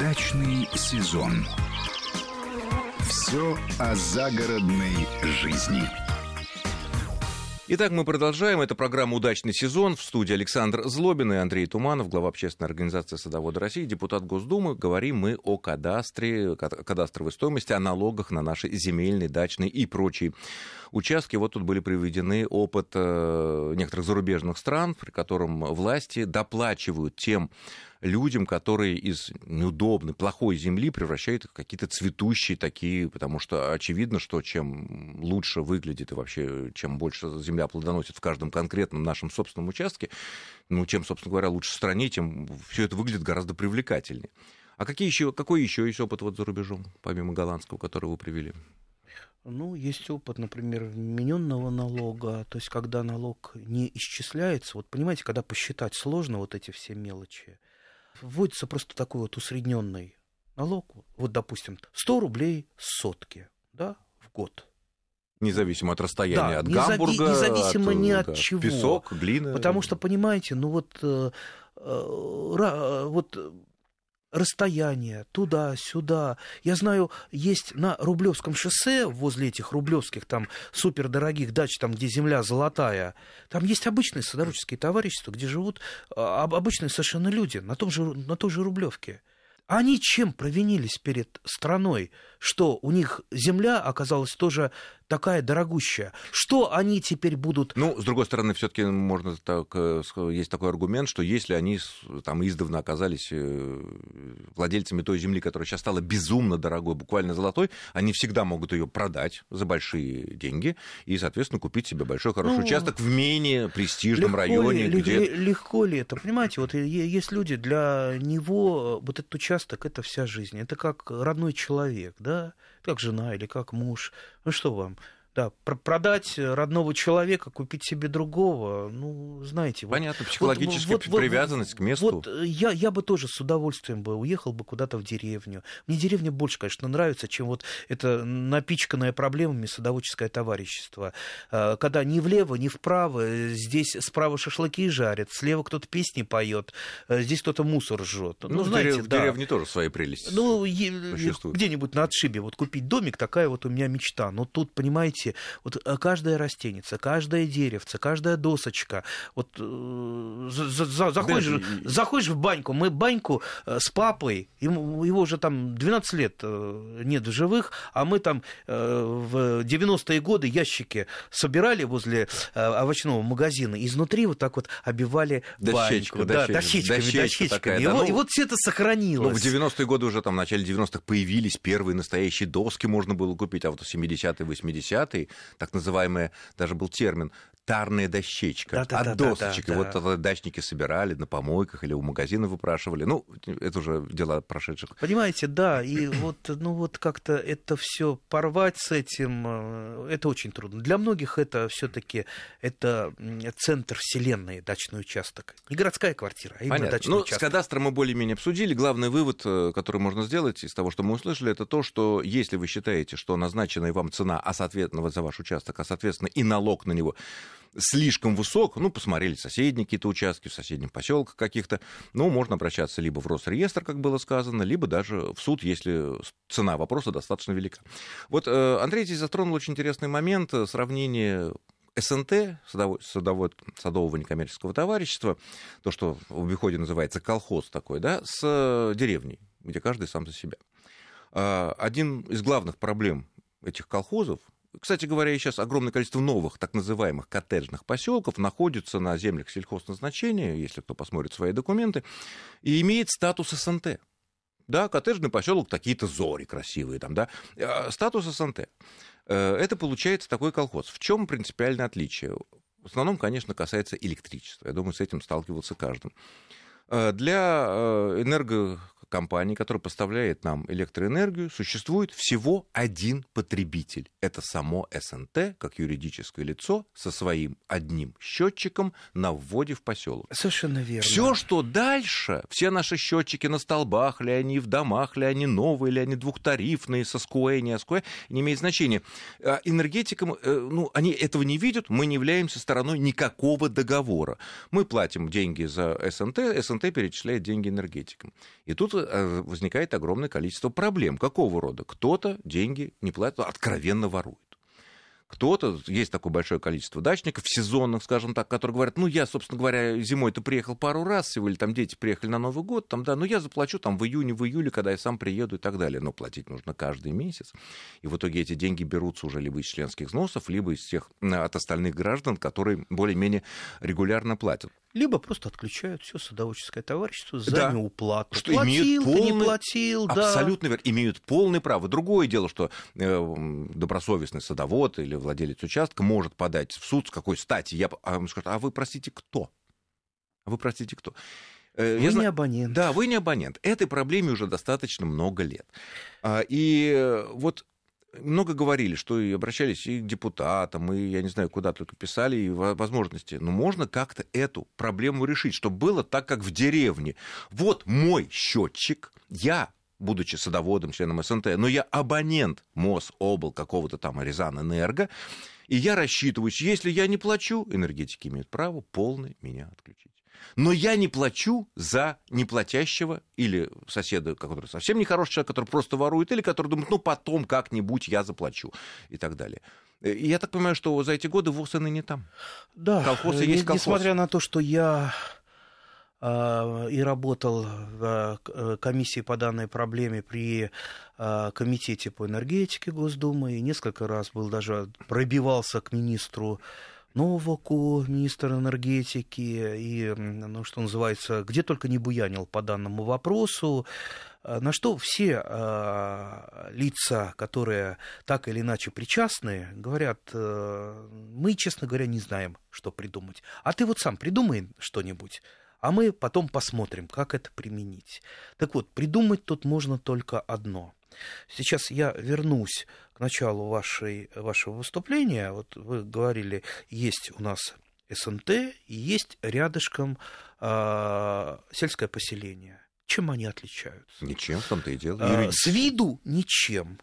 Дачный сезон. Все о загородной жизни. Итак, мы продолжаем. Это программа «Удачный сезон». В студии Александр Злобин и Андрей Туманов, глава общественной организации «Садоводы России», депутат Госдумы. Говорим мы о кадастре, кадастровой стоимости, о налогах на наши земельные, дачные и прочие участки. Вот тут были приведены опыт э, некоторых зарубежных стран, при котором власти доплачивают тем людям, которые из неудобной, плохой земли превращают их в какие-то цветущие такие, потому что очевидно, что чем лучше выглядит и вообще чем больше земля плодоносит в каждом конкретном нашем собственном участке, ну, чем, собственно говоря, лучше в стране, тем все это выглядит гораздо привлекательнее. А какие еще, какой еще есть опыт вот за рубежом, помимо голландского, который вы привели? Ну, есть опыт, например, вмененного налога, то есть когда налог не исчисляется, вот понимаете, когда посчитать сложно вот эти все мелочи, вводится просто такой вот усредненный налог, вот, допустим, 100 рублей сотки, да, в год. Независимо от расстояния, да, от незави- Гамбурга, независимо от, ни от да, чего. Песок, глина. Потому что, понимаете, ну вот, э, э, вот расстояние туда-сюда. Я знаю, есть на Рублевском шоссе, возле этих рублевских там супердорогих дач, там, где земля золотая, там есть обычные садоводческие товарищества, где живут а, обычные совершенно люди на, том же, на той же Рублевке. Они чем провинились перед страной, что у них земля оказалась тоже такая дорогущая? Что они теперь будут... Ну, с другой стороны, все таки можно так, э, есть такой аргумент, что если они там издавна оказались э, владельцами той земли, которая сейчас стала безумно дорогой, буквально золотой, они всегда могут ее продать за большие деньги и, соответственно, купить себе большой хороший ну, участок в менее престижном районе. Ли, где... Легко ли это? Понимаете, вот есть люди, для него вот этот участок — это вся жизнь. Это как родной человек, да? Как жена или как муж. Ну что вам? Да, продать родного человека, купить себе другого, ну, знаете... Понятно, вот, психологическая вот, привязанность вот, к месту. Вот э, я, я бы тоже с удовольствием бы уехал бы куда-то в деревню. Мне деревня больше, конечно, нравится, чем вот это напичканное проблемами садоводческое товарищество. Э, когда ни влево, ни вправо, э, здесь справа шашлыки жарят, слева кто-то песни поет, здесь кто-то мусор жжет. Ну, ну знаете, дерев, да. в деревне тоже свои прелести Ну, где-нибудь на отшибе вот купить домик, такая вот у меня мечта. Но тут, понимаете, видите, вот э, каждая растеница, каждая деревце, каждая досочка, вот э, за, за, заходишь, да, заходишь в баньку, мы баньку э, с папой, ему, его уже там 12 лет нет в живых, а мы там в 90-е годы ящики собирали возле овощного магазина, изнутри вот так вот обивали дощечка, баньку. Дощечка, да, дощечками, дощечка дощечками. Такая, и, да, вот, ну, и вот все это сохранилось. Ну, в 90-е годы уже там в начале 90-х появились первые настоящие доски, можно было купить, а вот в 70-е, 80-е 20 так называемый, даже был термин, тарная дощечка да, да, от да, досочек. Да, да, вот дачники собирали на помойках или у магазина выпрашивали. Ну, это уже дела прошедших. Понимаете, да, и вот, ну вот как-то это все порвать с этим, э, это очень трудно. Для многих это все-таки это центр вселенной, дачный участок. Не городская квартира, а именно Понятно. дачный ну, участок. С кадастром мы более-менее обсудили. Главный вывод, э, который можно сделать из того, что мы услышали, это то, что если вы считаете, что назначенная вам цена, а соответственно за ваш участок, а соответственно и налог на него слишком высок, ну, посмотрели соседние какие-то участки, в соседнем поселках каких-то, ну, можно обращаться либо в Росреестр, как было сказано, либо даже в суд, если цена вопроса достаточно велика. Вот э, Андрей здесь затронул очень интересный момент, э, сравнение СНТ, садовод, садовод, садового некоммерческого товарищества, то, что в обиходе называется колхоз такой, да, с э, деревней, где каждый сам за себя. Один из главных проблем этих колхозов кстати говоря, сейчас огромное количество новых так называемых коттеджных поселков находится на землях сельхозназначения, если кто посмотрит свои документы, и имеет статус СНТ. Да, коттеджный поселок, такие-то зори красивые там, да. А, статус СНТ. Э, это получается такой колхоз. В чем принципиальное отличие? В основном, конечно, касается электричества. Я думаю, с этим сталкивался каждый. Э, для э, энерго компании, которая поставляет нам электроэнергию, существует всего один потребитель. Это само СНТ, как юридическое лицо, со своим одним счетчиком на вводе в поселок. Совершенно верно. Все, что дальше, все наши счетчики на столбах, ли они в домах, ли они новые, ли они двухтарифные, со СКУЭ, не СКУЭ, не имеет значения. А энергетикам, э, ну, они этого не видят, мы не являемся стороной никакого договора. Мы платим деньги за СНТ, СНТ перечисляет деньги энергетикам. И тут возникает огромное количество проблем. Какого рода? Кто-то деньги не платит, откровенно ворует. Кто-то, есть такое большое количество дачников, сезонных, скажем так, которые говорят, ну, я, собственно говоря, зимой-то приехал пару раз всего, или там дети приехали на Новый год, там, да, но я заплачу там в июне, в июле, когда я сам приеду и так далее. Но платить нужно каждый месяц. И в итоге эти деньги берутся уже либо из членских взносов, либо из тех, от остальных граждан, которые более-менее регулярно платят либо просто отключают все садоводческое товарищество за да. неуплату. Что платил имеют полный, ты, не платил, абсолютно да. верно, имеют полное право. Другое дело, что э, добросовестный садовод или владелец участка может подать в суд с какой стати. Я, а, он скажет, а вы, простите, кто? А вы, простите, кто? Э, вы Я не знаю, абонент. Да, вы не абонент. Этой проблеме уже достаточно много лет. А, и э, вот много говорили, что и обращались и к депутатам, и, я не знаю, куда только писали, и возможности. Но можно как-то эту проблему решить, чтобы было так, как в деревне. Вот мой счетчик, я будучи садоводом, членом СНТ, но я абонент МОЗ, обл какого-то там Рязан Энерго, и я рассчитываюсь, если я не плачу, энергетики имеют право полное меня отключить. Но я не плачу за неплатящего или соседа, который совсем нехороший человек, который просто ворует, или который думает, ну, потом как-нибудь я заплачу и так далее. И я так понимаю, что за эти годы ВОЗ и не там. Да, колхоз и есть колхоз. несмотря на то, что я а, и работал в э, комиссии по данной проблеме при а, комитете по энергетике Госдумы, и несколько раз был даже пробивался к министру Новаку, министр энергетики, и, ну, что называется, где только не буянил по данному вопросу, а, на что все э, лица, которые так или иначе причастны, говорят, э, мы, честно говоря, не знаем, что придумать. А ты вот сам придумай что-нибудь, а мы потом посмотрим, как это применить. Так вот, придумать тут можно только одно. Сейчас я вернусь к началу вашей, вашего выступления. Вот вы говорили, есть у нас СНТ и есть рядышком э, сельское поселение. Чем они отличаются? Ничем, в том-то и дело. Э, с виду ничем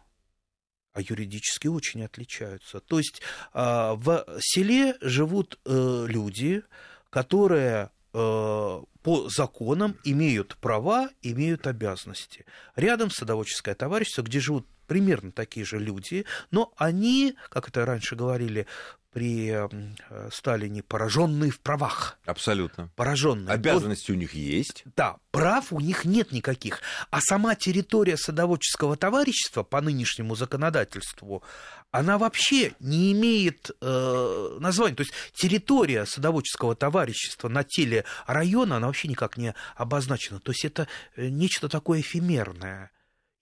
а юридически очень отличаются. То есть э, в селе живут э, люди, которые по законам имеют права, имеют обязанности. Рядом садоводческое товарищество, где живут примерно такие же люди, но они, как это раньше говорили, при э, Сталине пораженные в правах. Абсолютно. Пораженные. Обязанности вот, у них есть. Да, прав у них нет никаких. А сама территория садоводческого товарищества по нынешнему законодательству, она вообще не имеет э, названия. То есть территория садоводческого товарищества на теле района, она вообще никак не обозначена. То есть это э, нечто такое эфемерное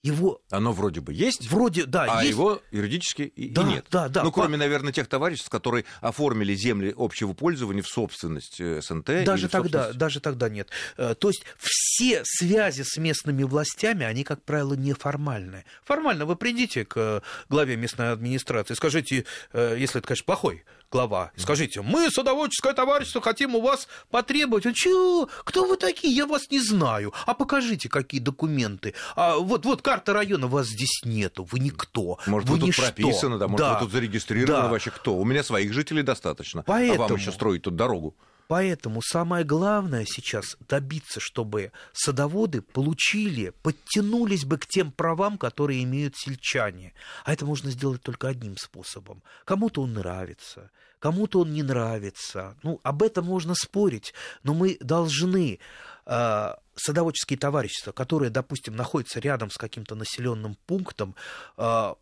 его... Оно вроде бы есть, вроде, да, а есть... его юридически и, да, и нет. Да, да, ну, кроме, наверное, тех товариществ, которые оформили земли общего пользования в собственность э, СНТ. Даже тогда, собственность... даже тогда нет. Э, то есть все связи с местными властями, они, как правило, неформальные. Формально вы придите к главе местной администрации, скажите, э, если это, конечно, плохой глава. Скажите, мы, садоводческое товарищество, хотим у вас потребовать. Он, чего? Кто вы такие? Я вас не знаю. А покажите, какие документы. А вот, вот карта района, вас здесь нету. Вы никто. Может, вы, вы тут прописаны, да, может, да. вы тут зарегистрированы да. вообще кто? У меня своих жителей достаточно. Поэтому... А вам еще строить тут дорогу. Поэтому самое главное сейчас добиться, чтобы садоводы получили, подтянулись бы к тем правам, которые имеют сельчане. А это можно сделать только одним способом. Кому-то он нравится, кому-то он не нравится. Ну, об этом можно спорить, но мы должны садоводческие товарищества, которые, допустим, находятся рядом с каким-то населенным пунктом, э,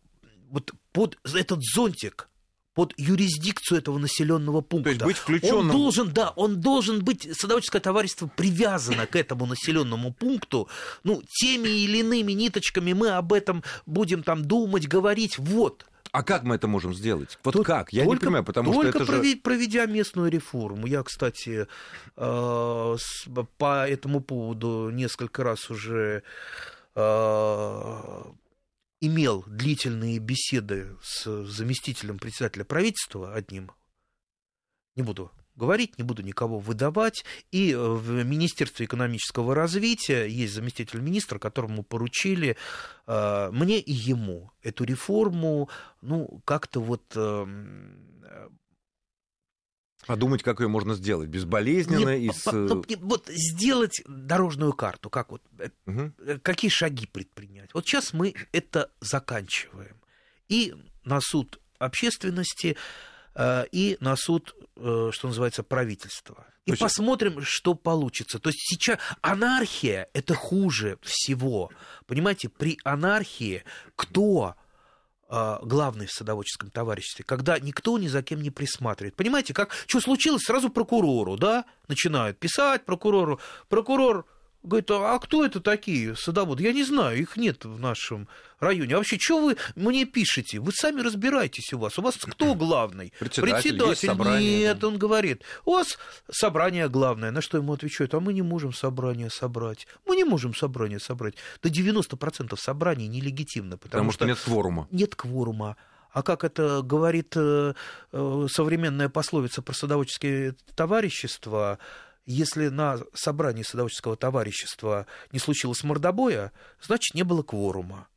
вот под этот зонтик под юрисдикцию этого населенного пункта. То есть быть включенным. Он должен, да, он должен быть, садоводческое товарищество привязано к этому населенному пункту. Ну, теми или иными ниточками мы об этом будем там думать, говорить. Вот, а как мы это можем сделать? Вот Тут как? Я только, не понимаю, потому только что это проведя, же... проведя местную реформу. Я, кстати, э, по этому поводу несколько раз уже э, имел длительные беседы с заместителем председателя правительства одним, не буду говорить, не буду никого выдавать. И в Министерстве экономического развития есть заместитель министра, которому поручили э, мне и ему эту реформу, ну, как-то вот э, Подумать, как ее можно сделать безболезненно и Не, с... по- ну, не, вот сделать дорожную карту, как вот, э, э, какие шаги предпринять. Вот сейчас мы это заканчиваем. И на суд общественности, э, и на суд, э, что называется, правительства. И есть- посмотрим, что получится. То есть сейчас анархия это хуже всего. Понимаете, при анархии кто э, главный в садоводческом товариществе, когда никто ни за кем не присматривает. Понимаете, как что случилось, сразу прокурору, да, начинают писать прокурору. Прокурор говорит, а кто это такие садоводы? Я не знаю, их нет в нашем районе. А вообще, что вы мне пишете? Вы сами разбирайтесь у вас. У вас кто главный? Председатель, есть собрание, Нет, да. он говорит, у вас собрание главное. На что ему отвечают, а мы не можем собрание собрать. Мы не можем собрание собрать. До 90% собраний нелегитимно, потому, Потому что нет кворума. нет кворума. А как это говорит э, э, современная пословица про садоводческие товарищества, если на собрании садоводческого товарищества не случилось мордобоя, значит, не было кворума.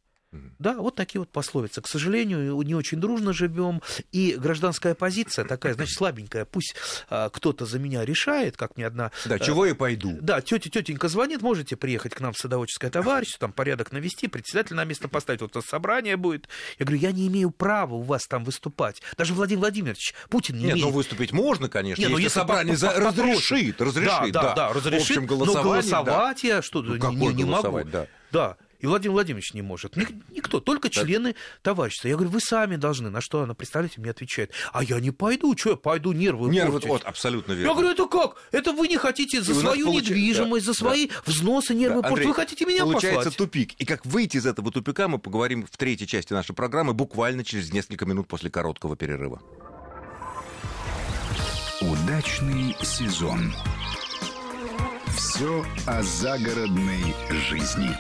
Да, вот такие вот пословицы. К сожалению, не очень дружно живем, и гражданская позиция такая, значит, слабенькая. Пусть а, кто-то за меня решает, как мне одна Да, чего я пойду? да, тетя, тетенька звонит, можете приехать к нам в садоводческое товарищество, там порядок навести, председатель на место поставить, вот собрание будет. Я говорю, я не имею права у вас там выступать. Даже Владимир Владимирович Путин не Нет, имеет. ну выступить можно, конечно, Не, ну, если, если собрание по- по- разрешит, разрешит, да, да, да, В разрешит, общем, но голосование, да. голосовать я что, Ну, не, не- могу. да. Да. И Владимир Владимирович не может. Ник- Никто, только члены товарищества. Я говорю, вы сами должны. На что она, представляете, мне отвечает. А я не пойду, что я пойду, нервы Нервы, портить». вот, абсолютно верно. Я говорю, это как? Это вы не хотите за свою получи- недвижимость, да, за свои взносы, нервы Да, портить. Андрей, Вы хотите меня Получается послать? тупик. И как выйти из этого тупика, мы поговорим в третьей части нашей программы буквально через несколько минут после короткого перерыва. Удачный сезон. Все о загородной жизни.